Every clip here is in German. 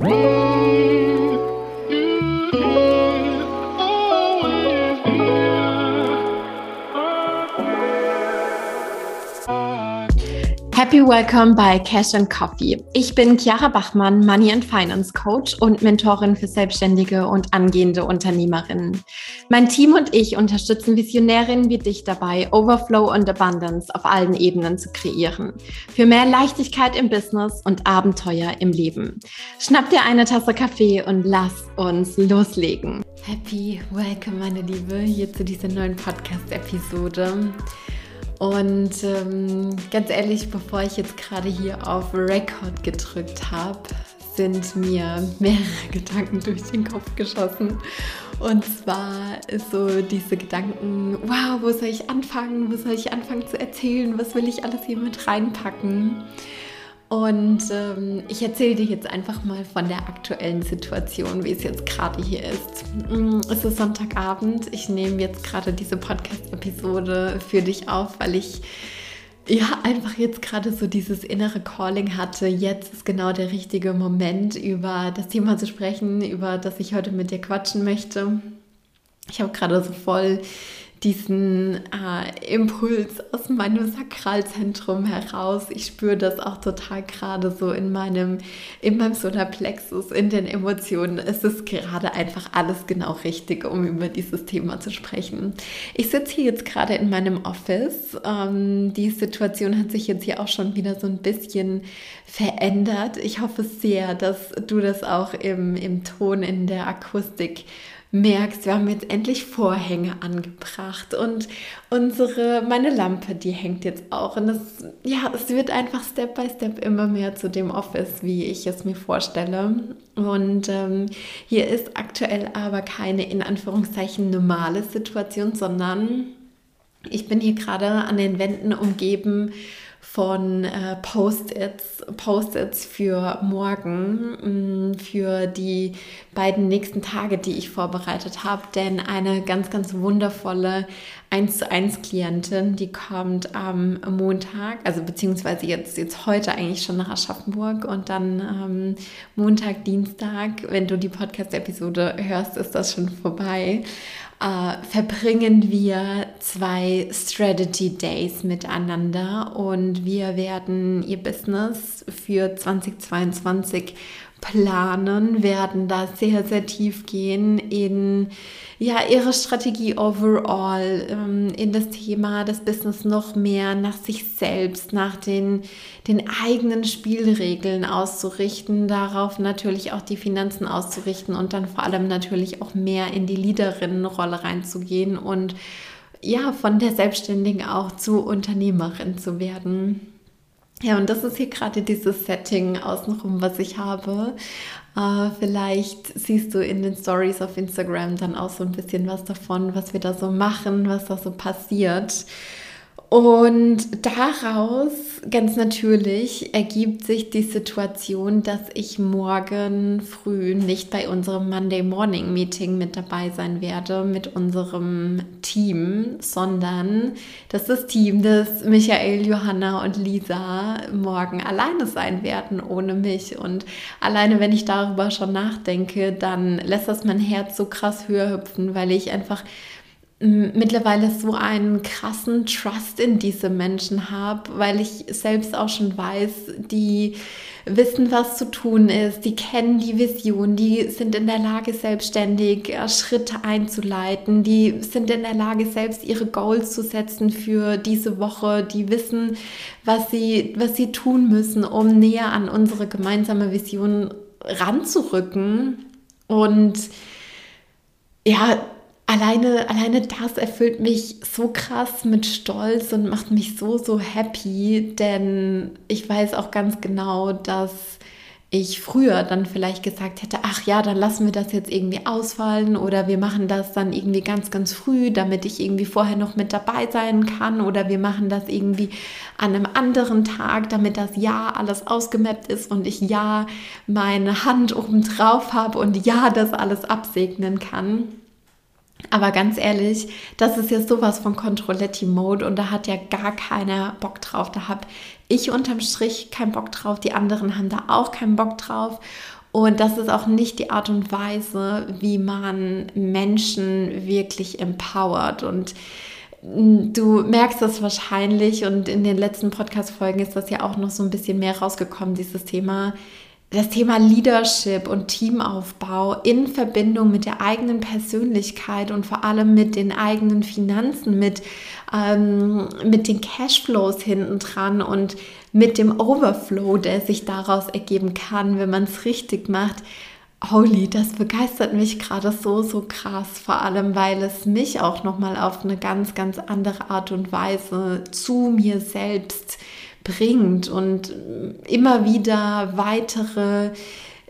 Whoa! Happy Welcome bei Cash and Coffee. Ich bin Chiara Bachmann, Money and Finance Coach und Mentorin für selbstständige und angehende Unternehmerinnen. Mein Team und ich unterstützen Visionärinnen wie dich dabei, Overflow und Abundance auf allen Ebenen zu kreieren. Für mehr Leichtigkeit im Business und Abenteuer im Leben. Schnapp dir eine Tasse Kaffee und lass uns loslegen. Happy Welcome, meine Liebe, hier zu dieser neuen Podcast-Episode. Und ähm, ganz ehrlich, bevor ich jetzt gerade hier auf Record gedrückt habe, sind mir mehrere Gedanken durch den Kopf geschossen. Und zwar ist so diese Gedanken, wow, wo soll ich anfangen? Wo soll ich anfangen zu erzählen? Was will ich alles hier mit reinpacken? Und ähm, ich erzähle dir jetzt einfach mal von der aktuellen Situation, wie es jetzt gerade hier ist. Mm, es ist Sonntagabend. Ich nehme jetzt gerade diese Podcast-Episode für dich auf, weil ich ja einfach jetzt gerade so dieses innere Calling hatte. Jetzt ist genau der richtige Moment, über das Thema zu sprechen, über das ich heute mit dir quatschen möchte. Ich habe gerade so voll diesen äh, Impuls aus meinem Sakralzentrum heraus. Ich spüre das auch total gerade so in meinem, in meinem Solarplexus, in den Emotionen. Es ist gerade einfach alles genau richtig, um über dieses Thema zu sprechen. Ich sitze hier jetzt gerade in meinem Office. Ähm, die Situation hat sich jetzt hier auch schon wieder so ein bisschen verändert. Ich hoffe sehr, dass du das auch im, im Ton, in der Akustik merkst, wir haben jetzt endlich Vorhänge angebracht und unsere, meine Lampe, die hängt jetzt auch. Und es, ja, es wird einfach Step by Step immer mehr zu dem Office, wie ich es mir vorstelle. Und ähm, hier ist aktuell aber keine in Anführungszeichen normale Situation, sondern ich bin hier gerade an den Wänden umgeben von äh, Post-its, Post-its für morgen, mh, mm, für die beiden nächsten Tage, die ich vorbereitet habe. Denn eine ganz, ganz wundervolle 1 zu 1 Klientin, die kommt am Montag, also beziehungsweise jetzt, jetzt heute eigentlich schon nach Aschaffenburg und dann ähm, Montag, Dienstag, wenn du die Podcast-Episode hörst, ist das schon vorbei äh, verbringen wir zwei Strategy Days miteinander und wir werden ihr Business für 2022 planen, werden da sehr, sehr tief gehen in ja, ihre Strategie overall, ähm, in das Thema das Business noch mehr nach sich selbst, nach den, den eigenen Spielregeln auszurichten, darauf natürlich auch die Finanzen auszurichten und dann vor allem natürlich auch mehr in die Leaderinnenrolle reinzugehen und ja, von der Selbstständigen auch zu Unternehmerin zu werden. Ja, und das ist hier gerade dieses Setting außenrum, was ich habe. Äh, vielleicht siehst du in den Stories auf Instagram dann auch so ein bisschen was davon, was wir da so machen, was da so passiert. Und daraus ganz natürlich ergibt sich die Situation, dass ich morgen früh nicht bei unserem Monday Morning Meeting mit dabei sein werde mit unserem Team, sondern dass das Team des Michael, Johanna und Lisa morgen alleine sein werden ohne mich. Und alleine, wenn ich darüber schon nachdenke, dann lässt das mein Herz so krass höher hüpfen, weil ich einfach mittlerweile so einen krassen Trust in diese Menschen habe, weil ich selbst auch schon weiß, die wissen, was zu tun ist, die kennen die Vision, die sind in der Lage, selbstständig äh, Schritte einzuleiten, die sind in der Lage, selbst ihre Goals zu setzen für diese Woche, die wissen, was sie, was sie tun müssen, um näher an unsere gemeinsame Vision ranzurücken. Und ja, alleine, alleine das erfüllt mich so krass mit Stolz und macht mich so, so happy, denn ich weiß auch ganz genau, dass ich früher dann vielleicht gesagt hätte, ach ja, dann lassen wir das jetzt irgendwie ausfallen oder wir machen das dann irgendwie ganz, ganz früh, damit ich irgendwie vorher noch mit dabei sein kann oder wir machen das irgendwie an einem anderen Tag, damit das ja alles ausgemappt ist und ich ja meine Hand oben drauf habe und ja das alles absegnen kann. Aber ganz ehrlich, das ist jetzt sowas von Controletti-Mode und da hat ja gar keiner Bock drauf. Da habe ich unterm Strich keinen Bock drauf, die anderen haben da auch keinen Bock drauf. Und das ist auch nicht die Art und Weise, wie man Menschen wirklich empowert. Und mm, Du merkst das wahrscheinlich und in den letzten Podcast-Folgen ist das ja auch noch so ein bisschen mehr rausgekommen, dieses Thema das Thema Leadership und Teamaufbau in Verbindung mit der eigenen Persönlichkeit und vor allem mit den eigenen Finanzen, mit, ähm, mit den Cashflows hinten dran und mit dem Overflow, der sich daraus ergeben kann, wenn man es richtig macht. Holy, das begeistert mich gerade so, so krass, vor allem weil es mich auch nochmal auf eine ganz, ganz andere Art und Weise zu mir selbst bringt und immer wieder weitere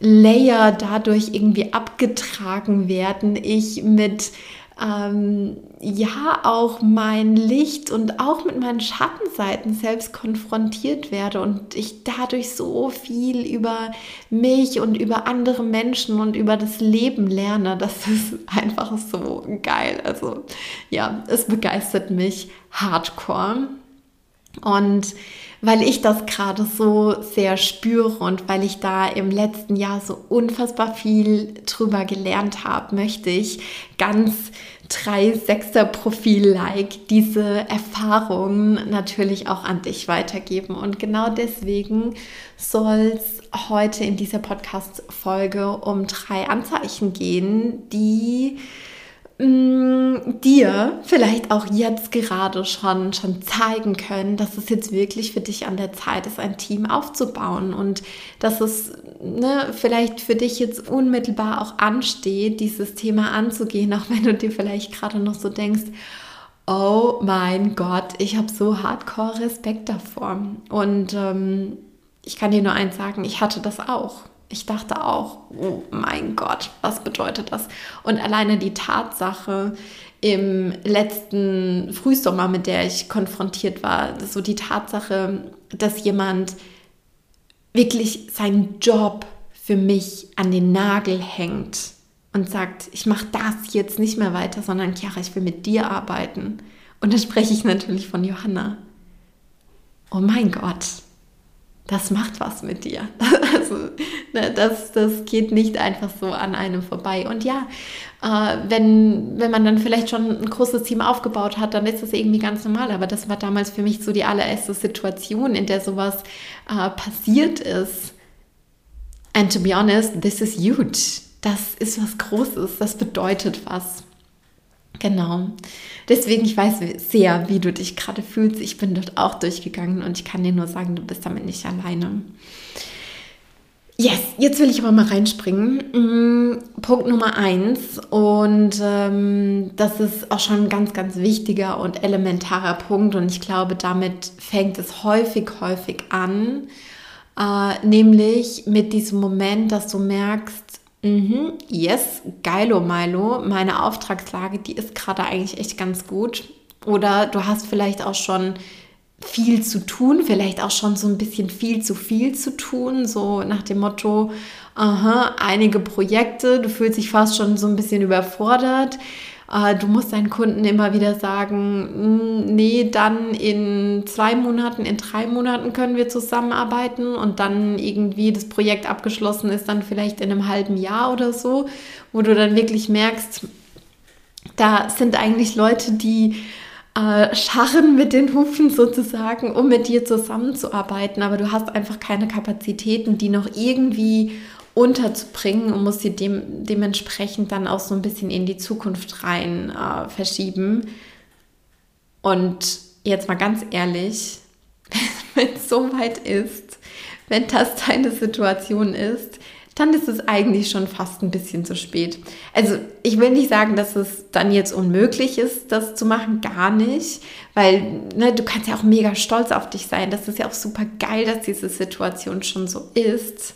Layer dadurch irgendwie abgetragen werden. Ich mit ähm, ja auch mein Licht und auch mit meinen Schattenseiten selbst konfrontiert werde und ich dadurch so viel über mich und über andere Menschen und über das Leben lerne. Das ist einfach so geil. Also ja, es begeistert mich hardcore. Und weil ich das gerade so sehr spüre und weil ich da im letzten Jahr so unfassbar viel drüber gelernt habe, möchte ich ganz drei Sechser Profil-like diese Erfahrungen natürlich auch an dich weitergeben. Und genau deswegen soll es heute in dieser Podcast-Folge um drei Anzeichen gehen, die dir vielleicht auch jetzt gerade schon, schon zeigen können, dass es jetzt wirklich für dich an der Zeit ist, ein Team aufzubauen und dass es ne, vielleicht für dich jetzt unmittelbar auch ansteht, dieses Thema anzugehen, auch wenn du dir vielleicht gerade noch so denkst, oh mein Gott, ich habe so hardcore Respekt davor. Und ähm, ich kann dir nur eins sagen, ich hatte das auch ich dachte auch, oh mein Gott, was bedeutet das? Und alleine die Tatsache im letzten Frühsommer, mit der ich konfrontiert war, so die Tatsache, dass jemand wirklich seinen Job für mich an den Nagel hängt und sagt, ich mache das jetzt nicht mehr weiter, sondern Chiara, ich will mit dir arbeiten. Und da spreche ich natürlich von Johanna. Oh mein Gott, das macht was mit dir. Also, ne, das, das geht nicht einfach so an einem vorbei. Und ja, äh, wenn, wenn man dann vielleicht schon ein großes Team aufgebaut hat, dann ist das irgendwie ganz normal. Aber das war damals für mich so die allererste Situation, in der sowas äh, passiert ist. And to be honest, this is huge. Das ist was Großes, das bedeutet was. Genau. Deswegen, ich weiß sehr, wie du dich gerade fühlst. Ich bin dort auch durchgegangen und ich kann dir nur sagen, du bist damit nicht alleine. Yes, jetzt will ich aber mal reinspringen. Mm, Punkt Nummer eins und ähm, das ist auch schon ein ganz, ganz wichtiger und elementarer Punkt und ich glaube, damit fängt es häufig, häufig an, äh, nämlich mit diesem Moment, dass du merkst, Mhm, yes, geilo Milo. Meine Auftragslage, die ist gerade eigentlich echt ganz gut. Oder du hast vielleicht auch schon viel zu tun, vielleicht auch schon so ein bisschen viel zu viel zu tun, so nach dem Motto, aha, einige Projekte, du fühlst dich fast schon so ein bisschen überfordert. Äh, du musst deinen Kunden immer wieder sagen, hm, nee, dann in zwei Monaten, in drei Monaten können wir zusammenarbeiten und dann irgendwie das Projekt abgeschlossen ist, dann vielleicht in einem halben Jahr oder so, wo du dann wirklich merkst, da sind eigentlich Leute, die äh, scharren mit den Hufen sozusagen, um mit dir zusammenzuarbeiten, aber du hast einfach keine Kapazitäten, die noch irgendwie unterzubringen und muss sie dem, dementsprechend dann auch so ein bisschen in die Zukunft rein äh, verschieben. Und jetzt mal ganz ehrlich, wenn es so weit ist, wenn das deine Situation ist, dann ist es eigentlich schon fast ein bisschen zu spät. Also ich will nicht sagen, dass es dann jetzt unmöglich ist, das zu machen, gar nicht, weil ne, du kannst ja auch mega stolz auf dich sein. Das ist ja auch super geil, dass diese Situation schon so ist.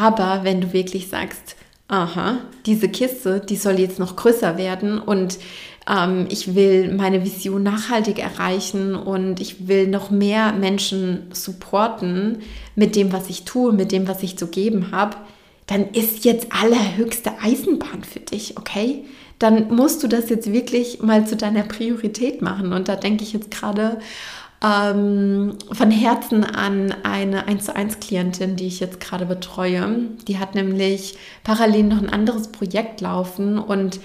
Aber wenn du wirklich sagst, aha, diese Kiste, die soll jetzt noch größer werden und ähm, ich will meine Vision nachhaltig erreichen und ich will noch mehr Menschen supporten mit dem, was ich tue, mit dem, was ich zu geben habe, dann ist jetzt allerhöchste Eisenbahn für dich, okay? Dann musst du das jetzt wirklich mal zu deiner Priorität machen. Und da denke ich jetzt gerade ähm, von Herzen an eine 1 zu 1 Klientin, die ich jetzt gerade betreue. Die hat nämlich parallel noch ein anderes Projekt laufen und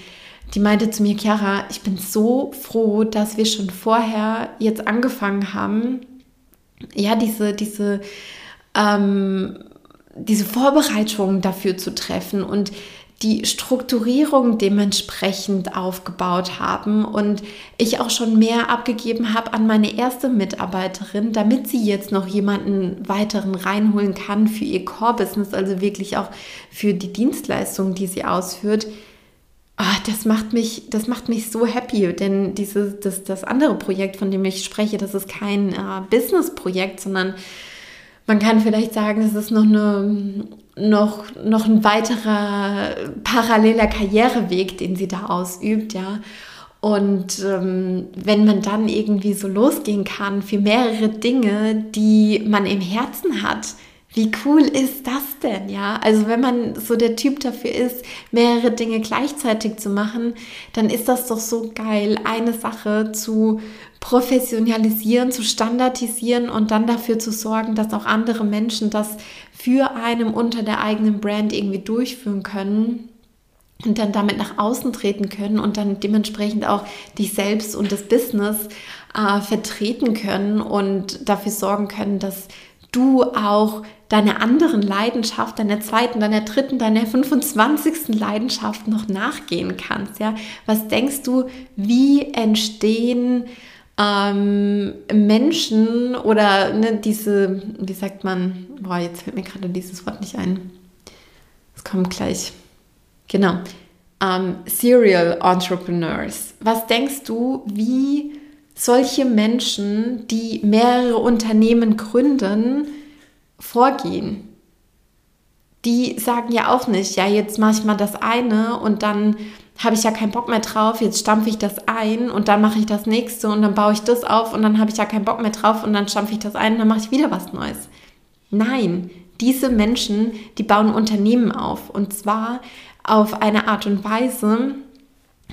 die meinte zu mir, Chiara, ich bin so froh, dass wir schon vorher jetzt angefangen haben, ja, diese, diese, ähm, diese Vorbereitung dafür zu treffen und die Strukturierung dementsprechend aufgebaut haben und ich auch schon mehr abgegeben habe an meine erste Mitarbeiterin, damit sie jetzt noch jemanden weiteren reinholen kann für ihr Core-Business, also wirklich auch für die Dienstleistung, die sie ausführt. Oh, das macht mich, das macht mich so happy, denn dieses, das, das andere Projekt, von dem ich spreche, das ist kein äh, Business-Projekt, sondern man kann vielleicht sagen, es ist noch, eine, noch, noch ein weiterer paralleler Karriereweg, den sie da ausübt, ja. Und ähm, wenn man dann irgendwie so losgehen kann für mehrere Dinge, die man im Herzen hat, wie cool ist das denn, ja? Also wenn man so der Typ dafür ist, mehrere Dinge gleichzeitig zu machen, dann ist das doch so geil, eine Sache zu professionalisieren, zu standardisieren und dann dafür zu sorgen, dass auch andere Menschen das für einem unter der eigenen Brand irgendwie durchführen können und dann damit nach außen treten können und dann dementsprechend auch dich selbst und das Business äh, vertreten können und dafür sorgen können, dass du auch deiner anderen Leidenschaft, deiner zweiten, deiner dritten, deiner 25. Leidenschaft noch nachgehen kannst. Ja? Was denkst du, wie entstehen ähm, Menschen oder ne, diese, wie sagt man, boah, jetzt fällt mir gerade dieses Wort nicht ein. Es kommt gleich. Genau. Ähm, Serial Entrepreneurs. Was denkst du, wie solche Menschen, die mehrere Unternehmen gründen, vorgehen? Die sagen ja auch nicht, ja, jetzt mache ich mal das eine und dann habe ich ja keinen Bock mehr drauf, jetzt stampfe ich das ein und dann mache ich das nächste und dann baue ich das auf und dann habe ich ja keinen Bock mehr drauf und dann stampfe ich das ein und dann mache ich wieder was Neues. Nein, diese Menschen, die bauen Unternehmen auf und zwar auf eine Art und Weise,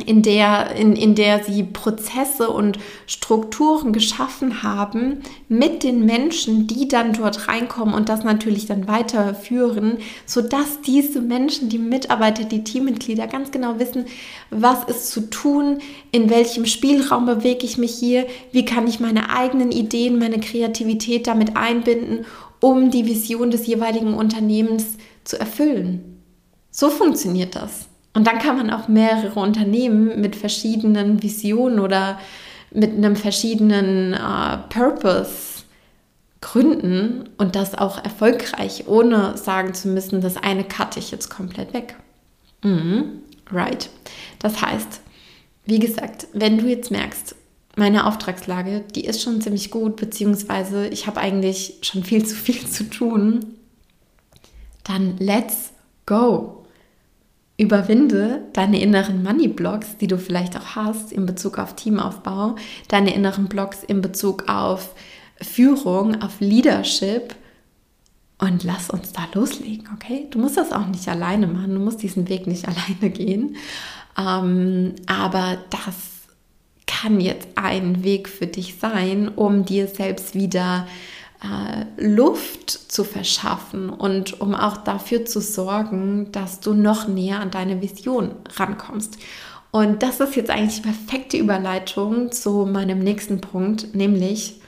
in der, in, in der sie Prozesse und Strukturen geschaffen haben mit den Menschen, die dann dort reinkommen und das natürlich dann weiterführen, sodass diese Menschen, die Mitarbeiter, die Teammitglieder ganz genau wissen, was ist zu tun, in welchem Spielraum bewege ich mich hier, wie kann ich meine eigenen Ideen, meine Kreativität damit einbinden, um die Vision des jeweiligen Unternehmens zu erfüllen. So funktioniert das. Und dann kann man auch mehrere Unternehmen mit verschiedenen Visionen oder mit einem verschiedenen äh, Purpose gründen und das auch erfolgreich, ohne sagen zu müssen, das eine cutte ich jetzt komplett weg. Mhm. Right. Das heißt, wie gesagt, wenn du jetzt merkst, meine Auftragslage, die ist schon ziemlich gut, beziehungsweise ich habe eigentlich schon viel zu viel zu tun, dann let's go. Überwinde deine inneren Money-Blocks, die du vielleicht auch hast in Bezug auf Teamaufbau, deine inneren Blocks in Bezug auf Führung, auf Leadership und lass uns da loslegen, okay? Du musst das auch nicht alleine machen, du musst diesen Weg nicht alleine gehen, ähm, aber das kann jetzt ein Weg für dich sein, um dir selbst wieder Luft zu verschaffen und um auch dafür zu sorgen, dass du noch näher an deine Vision rankommst. Und das ist jetzt eigentlich die perfekte Überleitung zu meinem nächsten Punkt, nämlich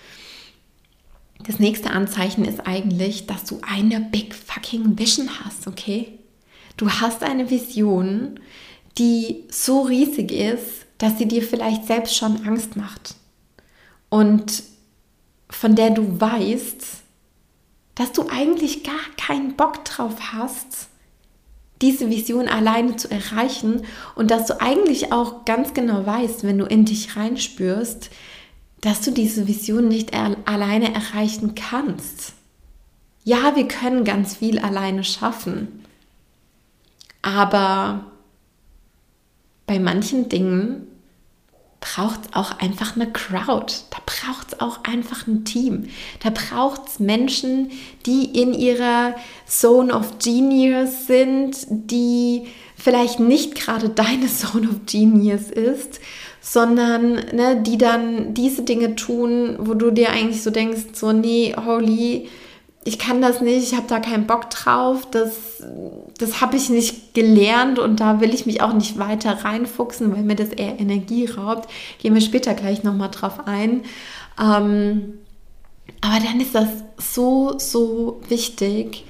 das nächste Anzeichen ist eigentlich, dass du eine big fucking Vision hast, okay? Du hast eine Vision, die so riesig ist, dass sie dir vielleicht selbst schon Angst macht. Und von der du weißt, dass du eigentlich gar keinen Bock drauf hast, diese Vision alleine zu erreichen und dass du eigentlich auch ganz genau weißt, wenn du in dich reinspürst, dass du diese Vision nicht alleine erreichen kannst. Ja, wir können ganz viel alleine schaffen, aber bei manchen Dingen braucht es auch einfach eine Crowd. Da braucht es auch einfach ein Team. Da braucht es Menschen, die in ihrer Zone of Genius sind, die vielleicht nicht gerade deine Zone of Genius ist, sondern ne, die dann diese Dinge tun, wo du dir eigentlich so denkst, so, nee, holy, ich kann das nicht, ich habe da keinen Bock drauf, das, das habe ich nicht gelernt und da will ich mich auch nicht weiter reinfuchsen, weil mir das eher Energie raubt. Gehen wir später gleich nochmal drauf ein. Ähm, aber dann ist das so, so wichtig,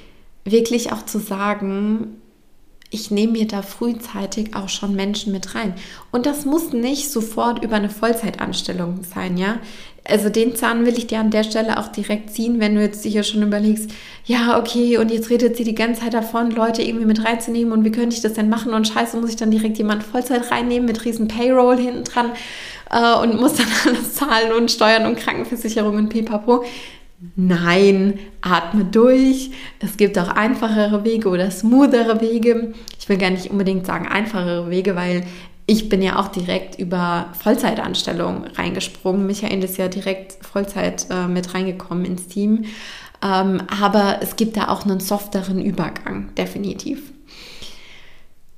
wirklich auch zu sagen, ich nehme mir da frühzeitig auch schon Menschen mit rein. Und das muss nicht sofort über eine Vollzeitanstellung sein, ja. Also den Zahn will ich dir an der Stelle auch direkt ziehen, wenn du jetzt hier schon überlegst, ja, okay, und jetzt redet sie die ganze Zeit davon, Leute irgendwie mit reinzunehmen und wie könnte ich das denn machen und scheiße, muss ich dann direkt jemand Vollzeit reinnehmen mit riesen Payroll hinten dran äh, und muss dann alles zahlen und Steuern und Krankenversicherung und pipapo. Nein, atme durch. Es gibt auch einfachere Wege oder smoothere Wege. Ich will gar nicht unbedingt sagen einfachere Wege, weil ich bin ja auch direkt über Vollzeitanstellung reingesprungen. Michael ist ja direkt Vollzeit äh, mit reingekommen ins Team. Ähm, aber es gibt da auch einen softeren Übergang, definitiv.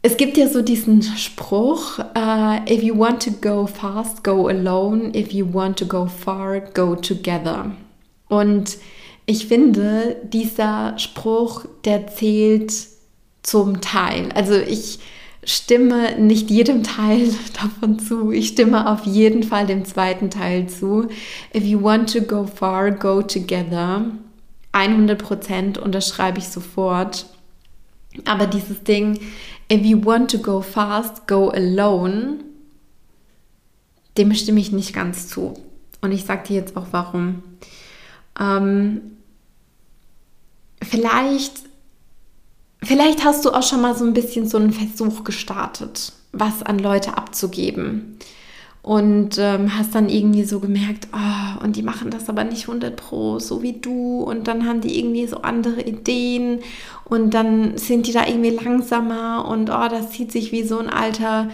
Es gibt ja so diesen Spruch, uh, if you want to go fast, go alone. If you want to go far, go together. Und ich finde, dieser Spruch, der zählt zum Teil. Also ich stimme nicht jedem Teil davon zu. Ich stimme auf jeden Fall dem zweiten Teil zu. If you want to go far, go together. 100% unterschreibe ich sofort. Aber dieses Ding, if you want to go fast, go alone, dem stimme ich nicht ganz zu. Und ich sage dir jetzt auch warum. Ähm, vielleicht, vielleicht hast du auch schon mal so ein bisschen so einen Versuch gestartet, was an Leute abzugeben. Und ähm, hast dann irgendwie so gemerkt, oh, und die machen das aber nicht 100 Pro, so wie du. Und dann haben die irgendwie so andere Ideen. Und dann sind die da irgendwie langsamer. Und oh, das zieht sich wie so ein alter,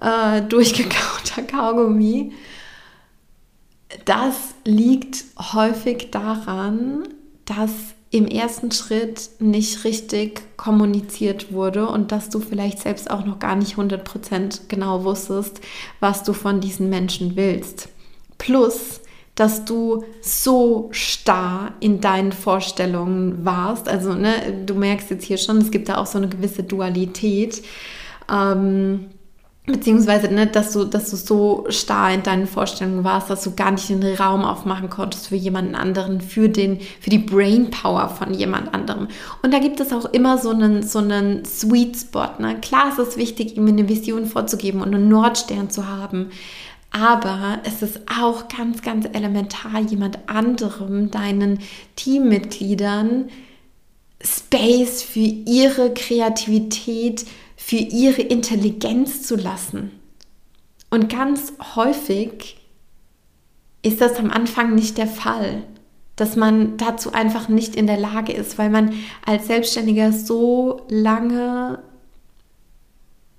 äh, durchgekauter Kaugummi das liegt häufig daran, dass im ersten Schritt nicht richtig kommuniziert wurde und dass du vielleicht selbst auch noch gar nicht 100% genau wusstest, was du von diesen Menschen willst. Plus, dass du so starr in deinen Vorstellungen warst. Also, ne, du merkst jetzt hier schon, es gibt da auch so eine gewisse Dualität. Ähm, Beziehungsweise, ne, dass du, dass du so starr in deinen Vorstellungen warst, dass du gar nicht den Raum aufmachen konntest für jemanden anderen, für den, für die Brainpower von jemand anderem. Und da gibt es auch immer so einen, so einen Sweet Spot. Ne? Klar ist es wichtig, ihm eine Vision vorzugeben und einen Nordstern zu haben. Aber es ist auch ganz, ganz elementar, jemand anderem, deinen Teammitgliedern, Space für ihre Kreativität, für ihre Intelligenz zu lassen. Und ganz häufig ist das am Anfang nicht der Fall, dass man dazu einfach nicht in der Lage ist, weil man als Selbstständiger so lange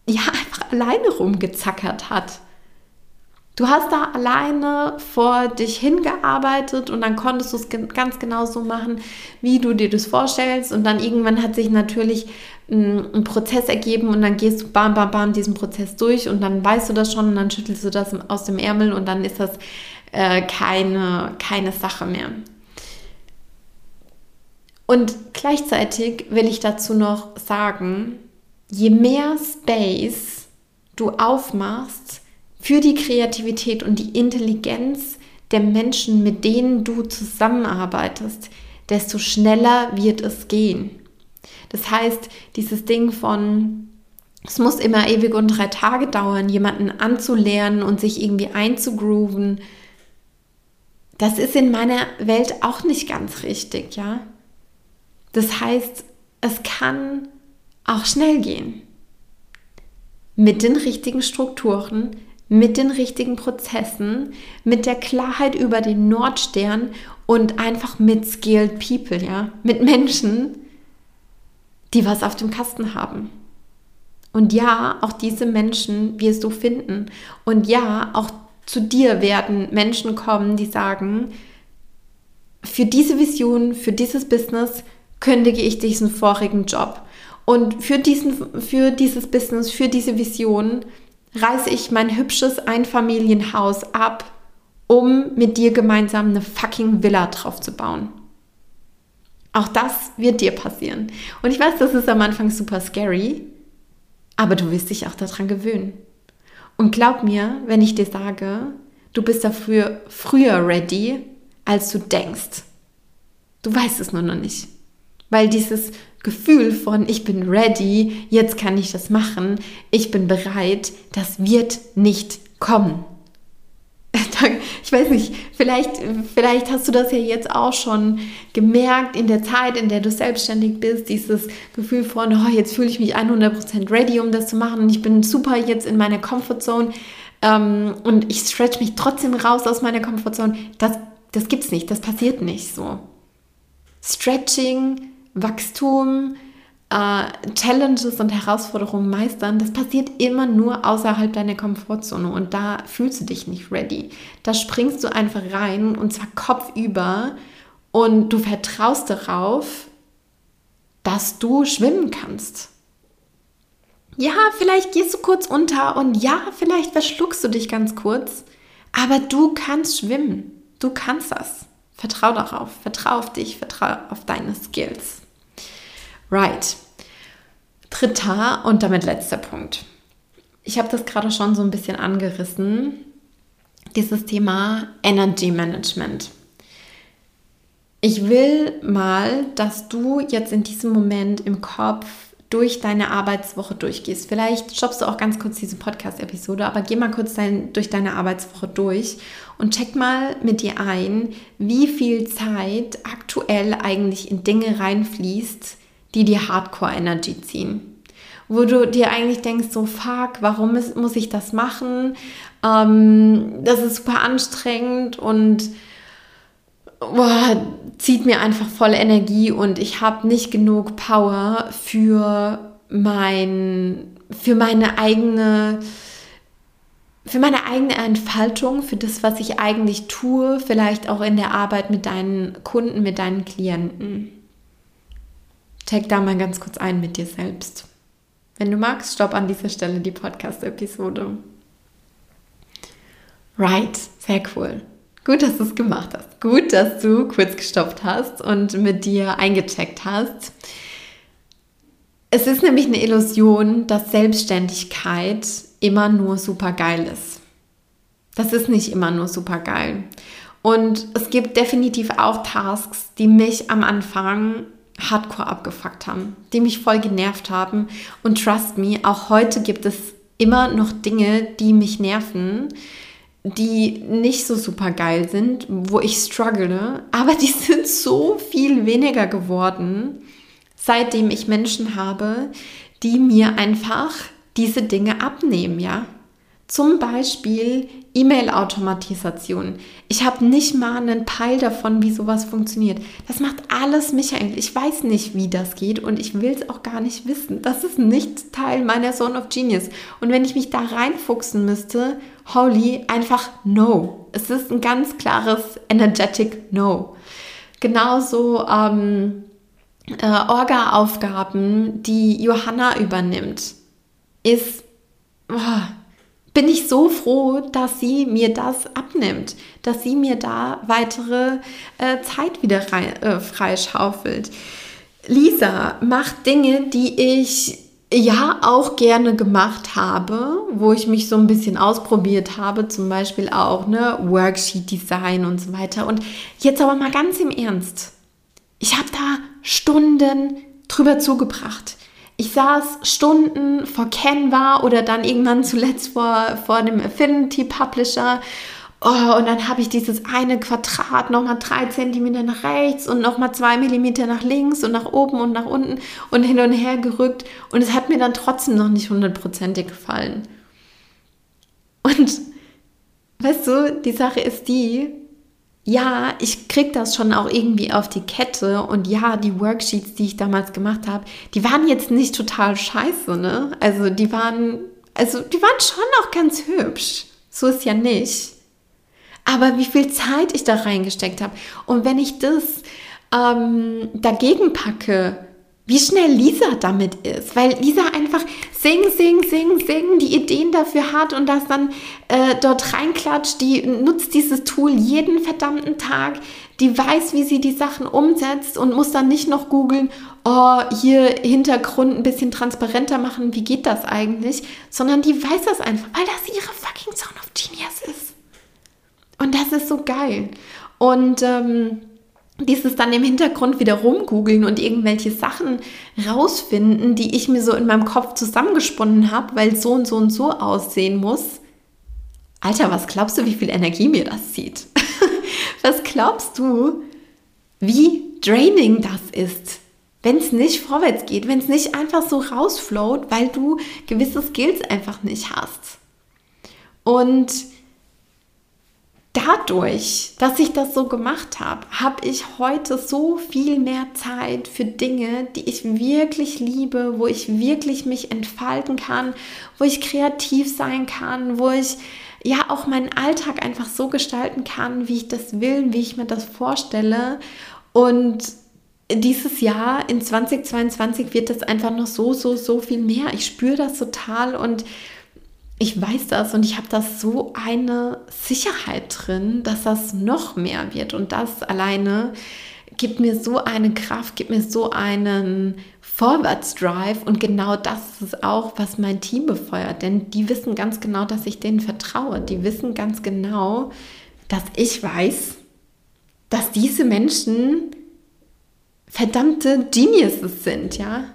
ja einfach alleine rumgezackert hat. Du hast da alleine vor dich hingearbeitet und dann konntest du es ganz genau so machen, wie du dir das vorstellst. Und dann irgendwann hat sich natürlich ein, ein, Prozess ergeben und dann gehst du bam, bam, bam diesen Prozess durch und dann weißt du das schon und dann schüttelst du das aus dem Ärmel und dann ist das äh, keine, keine Sache mehr. Und gleichzeitig will ich dazu noch sagen, je mehr Space du aufmachst, für die Kreativität und die Intelligenz der Menschen, mit denen du zusammenarbeitest, desto schneller wird es gehen. Das heißt, dieses Ding von, es muss immer ewig und drei Tage dauern, jemanden anzulernen und sich irgendwie einzugrooven, das ist in meiner Welt auch nicht ganz richtig, ja. Das heißt, es kann auch schnell gehen. Mit den richtigen Strukturen, mit den richtigen Prozessen, mit der Klarheit über den Nordstern und einfach mit skilled people, ja, mit Menschen, die was auf dem Kasten haben. Und ja, auch diese Menschen wirst du finden. Und ja, auch zu dir werden Menschen kommen, die sagen, für diese Vision, für dieses Business kündige ich diesen vorigen Job. Und für, diesen, für dieses Business, für diese Vision reiße ich mein hübsches Einfamilienhaus ab, um mit dir gemeinsam eine fucking Villa drauf zu bauen. Auch das wird dir passieren. Und ich weiß, das ist am Anfang super scary, aber du wirst dich auch daran gewöhnen. Und glaub mir, wenn ich dir sage, du bist dafür früher ready, als du denkst. Du weißt es nur noch nicht. Weil dieses Gefühl von, ich bin ready, jetzt kann ich das machen, ich bin bereit, das wird nicht kommen. Ich weiß nicht, vielleicht, vielleicht hast du das ja jetzt auch schon gemerkt in der Zeit, in der du selbstständig bist, dieses Gefühl von, oh, jetzt fühle ich mich 100% ready, um das zu machen. Ich bin super jetzt in meiner Comfortzone ähm, und ich stretch mich trotzdem raus aus meiner Comfortzone. Das, das es nicht, das passiert nicht so. Stretching, Wachstum, äh, Challenges und Herausforderungen meistern, das passiert immer nur außerhalb deiner Komfortzone und da fühlst du dich nicht ready. Da springst du einfach rein und zwar kopfüber und du vertraust darauf, dass du schwimmen kannst. Ja, vielleicht gehst du kurz unter und ja, vielleicht verschluckst du dich ganz kurz, aber du kannst schwimmen. Du kannst das. Vertrau darauf, vertrau auf dich, vertrau auf deine Skills. Right. Dritter und damit letzter Punkt. Ich habe das gerade schon so ein bisschen angerissen. Dieses Thema Energy Management. Ich will mal, dass du jetzt in diesem Moment im Kopf durch deine Arbeitswoche durchgehst. Vielleicht stoppst du auch ganz kurz diese Podcast-Episode, aber geh mal kurz dein, durch deine Arbeitswoche durch und check mal mit dir ein, wie viel Zeit aktuell eigentlich in Dinge reinfließt, die dir Hardcore-Energy ziehen. Wo du dir eigentlich denkst, so fuck, warum ist, muss ich das machen? Ähm, das ist super anstrengend und boah, zieht mir einfach voll Energie und ich habe nicht genug Power für mein, für meine eigene, für meine eigene Entfaltung, für das, was ich eigentlich tue, vielleicht auch in der Arbeit mit deinen Kunden, mit deinen Klienten. Check da mal ganz kurz ein mit dir selbst. Wenn du magst, stopp an dieser Stelle die Podcast-Episode. Right, sehr cool. Gut, dass du es gemacht hast. Gut, dass du kurz gestoppt hast und mit dir eingecheckt hast. Es ist nämlich eine Illusion, dass Selbstständigkeit immer nur super geil ist. Das ist nicht immer nur super geil. Und es gibt definitiv auch Tasks, die mich am Anfang hardcore abgefuckt haben, die mich voll genervt haben. Und trust me, auch heute gibt es immer noch Dinge, die mich nerven die nicht so super geil sind, wo ich struggle, aber die sind so viel weniger geworden, seitdem ich Menschen habe, die mir einfach diese Dinge abnehmen, ja. Zum Beispiel E-Mail-Automatisation. Ich habe nicht mal einen Peil davon, wie sowas funktioniert. Das macht alles Michael. Ich weiß nicht, wie das geht und ich will es auch gar nicht wissen. Das ist nicht Teil meiner Zone of Genius. Und wenn ich mich da reinfuchsen müsste, holy, einfach no. Es ist ein ganz klares energetic no. Genauso ähm, äh, Orga-Aufgaben, die Johanna übernimmt, ist... Oh, bin ich so froh, dass sie mir das abnimmt, dass sie mir da weitere äh, Zeit wieder rein, äh, freischaufelt. Lisa macht Dinge, die ich ja auch gerne gemacht habe, wo ich mich so ein bisschen ausprobiert habe, zum Beispiel auch ne Worksheet Design und so weiter. Und jetzt aber mal ganz im Ernst, ich habe da Stunden drüber zugebracht. Ich saß Stunden vor Canva oder dann irgendwann zuletzt vor, vor dem Affinity Publisher Oh, und dann habe ich dieses eine Quadrat nochmal drei Zentimeter nach rechts und nochmal zwei Millimeter nach links und nach oben und nach unten und hin und her gerückt. Und es hat mir dann trotzdem noch nicht hundertprozentig gefallen. Und weißt du, die Sache ist die, ja, ich krieg das schon auch irgendwie auf die Kette und ja, die Worksheets, die ich damals gemacht habe, die waren jetzt nicht total scheiße, ne? Also die waren, also die waren schon auch ganz hübsch. So ist ja nicht. Aber wie viel Zeit ich da reingesteckt habe und wenn ich das ähm, dagegen packe, wie schnell Lisa damit ist, weil Lisa einfach sing, sing, sing, sing, die Ideen dafür hat und das dann äh, dort reinklatscht, die nutzt dieses Tool jeden verdammten Tag, die weiß, wie sie die Sachen umsetzt und muss dann nicht noch googeln, oh, hier Hintergrund ein bisschen transparenter machen, wie geht das eigentlich, sondern die weiß das einfach, weil das ihre fucking Sound of Genius ist. Und das ist so geil. Und ähm, dieses dann im Hintergrund wieder rumgoogeln und irgendwelche Sachen rausfinden, die ich mir so in meinem Kopf zusammengesponnen habe, weil so und so und so aussehen muss. Alter, was glaubst du, wie viel Energie mir das zieht? was glaubst du, wie draining das ist? Wenn es nicht vorwärts geht, wenn es nicht einfach so rausflowt, weil du gewisse Skills einfach nicht hast. Und dadurch, dass ich das so gemacht habe, habe ich heute so viel mehr Zeit für Dinge, die ich wirklich liebe, wo ich wirklich mich entfalten kann, wo ich kreativ sein kann, wo ich ja auch meinen Alltag einfach so gestalten kann, wie ich das will, wie ich mir das vorstelle. Und dieses Jahr in 2022 wird das einfach noch so, so, so viel mehr. Ich spüre das total und ich weiß das und ich habe da so eine Sicherheit drin, dass das noch mehr wird. Und das alleine gibt mir so eine Kraft, gibt mir so einen Vorwärtsdrive. Und genau das ist auch, was mein Team befeuert. Denn die wissen ganz genau, dass ich denen vertraue. Die wissen ganz genau, dass ich weiß, dass diese Menschen verdammte Geniuses sind, ja.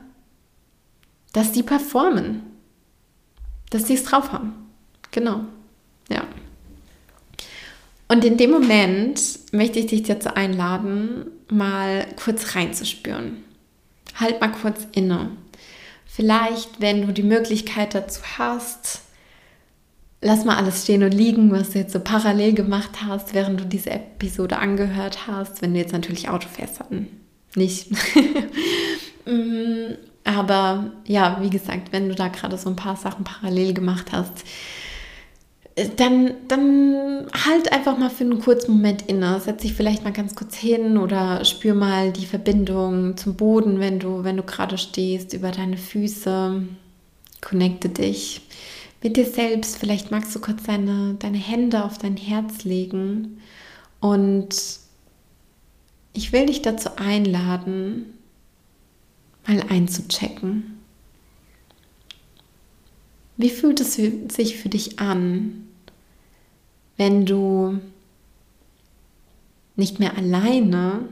Dass die performen dass sie es drauf haben. Genau. Ja. Und in dem Moment möchte ich dich dazu einladen, mal kurz reinzuspüren. Halt mal kurz inne. Vielleicht, wenn du die Möglichkeit dazu hast, lass mal alles stehen und liegen, was du jetzt so parallel gemacht hast, während du diese Episode angehört hast. Wenn du jetzt natürlich Auto fährst, dann nicht. Aber ja, wie gesagt, wenn du da gerade so ein paar Sachen parallel gemacht hast, äh, dann, dann halt einfach mal für einen kurzen Moment inne. Setz dich vielleicht mal ganz kurz hin oder spür mal die Verbindung zum Boden, wenn du, wenn du gerade stehst, über deine Füße. Connecte dich mit dir selbst. Vielleicht magst du kurz deine, deine Hände auf dein Herz legen. Und ich will dich dazu einladen, mal einzuchecken. Wie fühlt es sich für dich an, wenn du nicht mehr alleine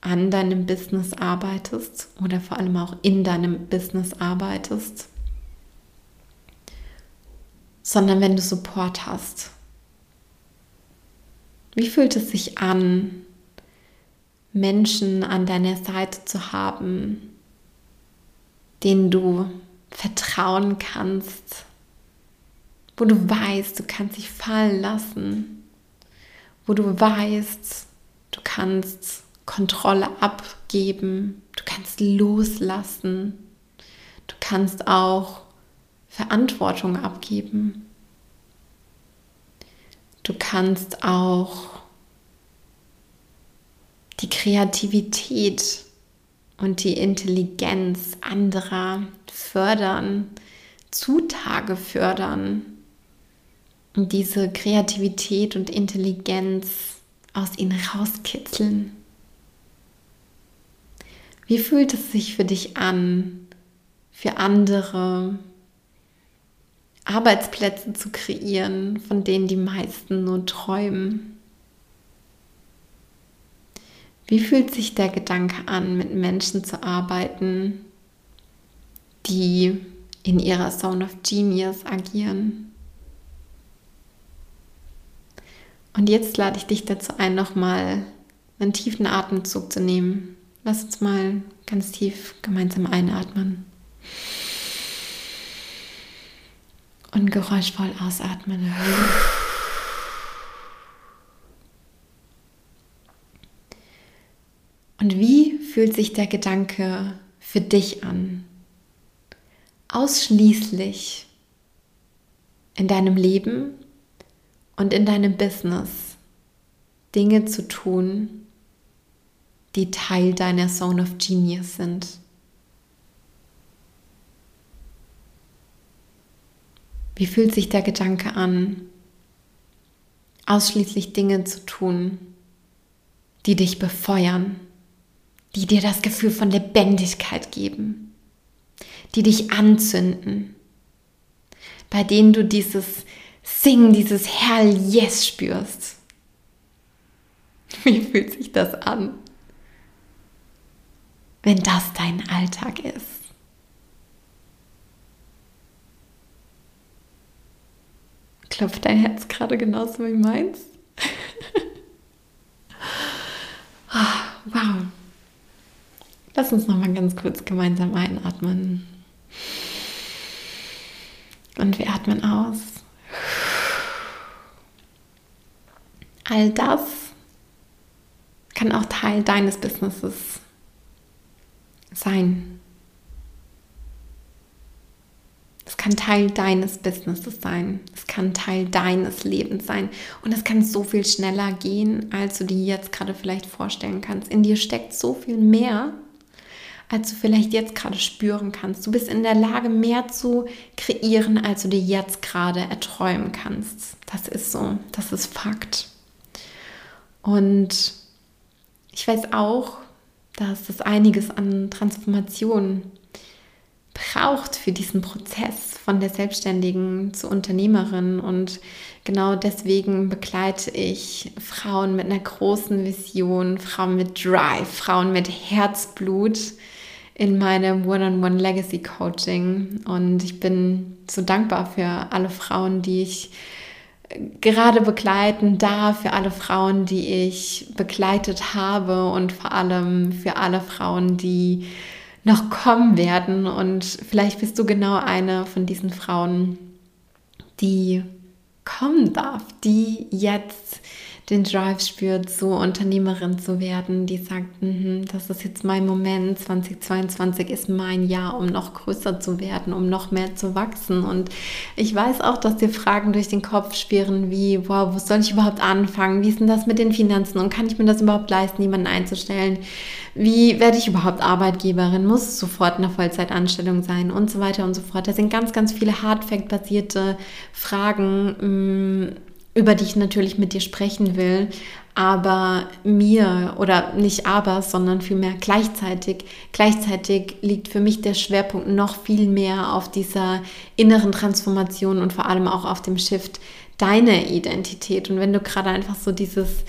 an deinem Business arbeitest oder vor allem auch in deinem Business arbeitest, sondern wenn du Support hast? Wie fühlt es sich an, Menschen an deiner Seite zu haben, denen du vertrauen kannst, wo du weißt, du kannst dich fallen lassen, wo du weißt, du kannst Kontrolle abgeben, du kannst loslassen, du kannst auch Verantwortung abgeben. Du kannst auch die Kreativität und die Intelligenz anderer fördern, zutage fördern und diese Kreativität und Intelligenz aus ihnen rauskitzeln. Wie fühlt es sich für dich an, für andere Arbeitsplätze zu kreieren, von denen die meisten nur träumen? Wie fühlt sich der Gedanke an, mit Menschen zu arbeiten, die in ihrer Zone of Genius agieren? Und jetzt lade ich dich dazu ein, nochmal einen tiefen Atemzug zu nehmen. Lass uns mal ganz tief gemeinsam einatmen. Und geräuschvoll ausatmen. Und wie fühlt sich der Gedanke für dich an? Ausschließlich in deinem Leben und in deinem Business Dinge zu tun, die Teil deiner Zone of Genius sind. Wie fühlt sich der Gedanke an, ausschließlich Dinge zu tun, die dich befeuern, die dir das Gefühl von Lebendigkeit geben, die dich anzünden, bei denen du dieses Singen, dieses Hell Yes spürst. Wie fühlt sich das an, wenn das dein Alltag ist? Klopft dein Herz gerade genauso wie meins? oh, wow. Lass uns noch mal ganz kurz gemeinsam einatmen. Und wir atmen aus. All das kann auch Teil deines Businesses sein. Es kann Teil deines Businesses sein. Es kann Teil deines Lebens sein. Und es kann so viel schneller gehen, als du dir jetzt gerade vielleicht vorstellen kannst. In dir steckt so viel mehr, als du vielleicht jetzt gerade spüren kannst. Du bist in der Lage, mehr zu kreieren, als du dir jetzt gerade erträumen kannst. Das ist so. Das ist Fakt. Und ich weiß auch, dass es einiges an Transformation braucht für diesen Prozess von der Selbstständigen zur Unternehmerin. Und genau deswegen begleite ich Frauen mit einer großen Vision, Frauen mit Drive, Frauen mit Herzblut in meinem One-on-One Legacy Coaching. Und ich bin so dankbar für alle Frauen, die ich gerade begleiten darf, für alle Frauen, die ich begleitet habe und vor allem für alle Frauen, die noch kommen werden. Und vielleicht bist du genau eine von diesen Frauen, die kommen darf, die jetzt den Drive spürt, so Unternehmerin zu werden, die sagt, mm das ist jetzt mein Moment, 2022 ist mein Jahr, um noch größer zu werden, um noch mehr zu wachsen. Und ich weiß auch, dass dir Fragen durch den Kopf schwirren, wie, wow, wo soll ich überhaupt anfangen? Wie ist denn das mit den Finanzen? Und kann ich mir das überhaupt leisten, jemanden einzustellen? Wie werde ich überhaupt Arbeitgeberin? Muss es sofort eine Vollzeitanstellung sein? Und so weiter und so fort. Das sind ganz, ganz viele Hardfact-basierte Fragen, mm, über die ich natürlich mit dir sprechen will, aber mir oder nicht aber, sondern vielmehr gleichzeitig, gleichzeitig liegt für mich der Schwerpunkt noch viel mehr auf dieser inneren Transformation und vor allem auch auf dem Shift deiner Identität. Und wenn du gerade einfach so dieses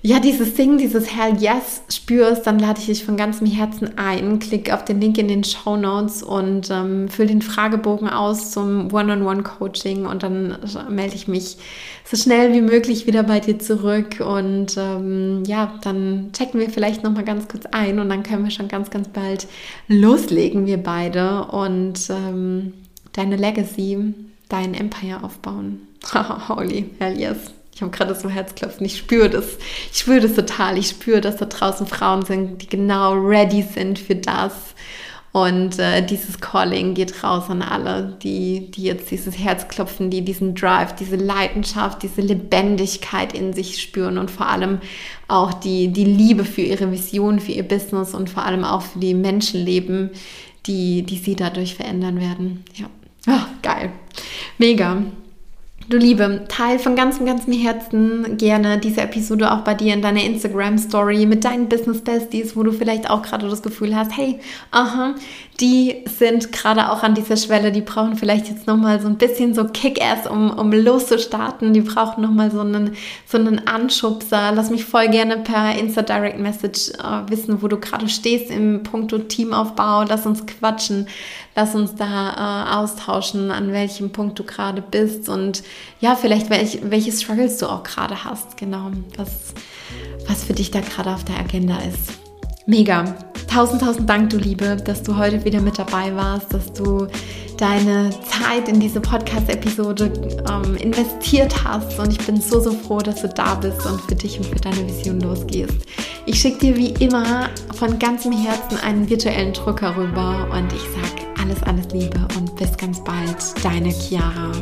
ja, dieses Ding, dieses Hell Yes spürst, dann lade ich dich von ganzem Herzen ein. Klick auf den Link in den Show Notes und ähm, füll den Fragebogen aus zum One-on-One-Coaching und dann melde ich mich so schnell wie möglich wieder bei dir zurück und ähm, ja, dann checken wir vielleicht noch mal ganz kurz ein und dann können wir schon ganz, ganz bald loslegen, wir beide und ähm, deine Legacy, dein Empire aufbauen. Holy Hell Yes. Ich habe gerade so Herzklopfen. Ich spüre das. Ich spüre das total. Ich spüre, dass da draußen Frauen sind, die genau ready sind für das. Und äh, dieses Calling geht raus an alle, die, die jetzt dieses Herzklopfen, die diesen Drive, diese Leidenschaft, diese Lebendigkeit in sich spüren und vor allem auch die, die Liebe für ihre Vision, für ihr Business und vor allem auch für die Menschenleben, die, die sie dadurch verändern werden. Ja, oh, geil. Mega. Du Liebe, teil von ganzem, ganzem Herzen gerne diese Episode auch bei dir in deiner Instagram-Story mit deinen Business-Besties, wo du vielleicht auch gerade das Gefühl hast, hey, aha, die sind gerade auch an dieser Schwelle, die brauchen vielleicht jetzt nochmal so ein bisschen so Kick-Ass, um, um loszustarten, die brauchen nochmal so einen, so einen Anschubser. Lass mich voll gerne per Insta-Direct-Message äh, wissen, wo du gerade stehst im Punkto Teamaufbau, lass uns quatschen, lass uns da äh, austauschen, an welchem Punkt du gerade bist. Und ja, vielleicht welch, welche Struggles du auch gerade hast, genau, was, was für dich da gerade auf der Agenda ist. Mega. Tausend, tausend Dank, du Liebe, dass du heute wieder mit dabei warst, dass du deine Zeit in diese Podcast-Episode ähm, investiert hast. Und ich bin so, so froh, dass du da bist und für dich und für deine Vision losgehst. Ich schicke dir wie immer von ganzem Herzen einen virtuellen Drucker rüber und ich sage alles, alles Liebe und bis ganz bald. Deine Chiara.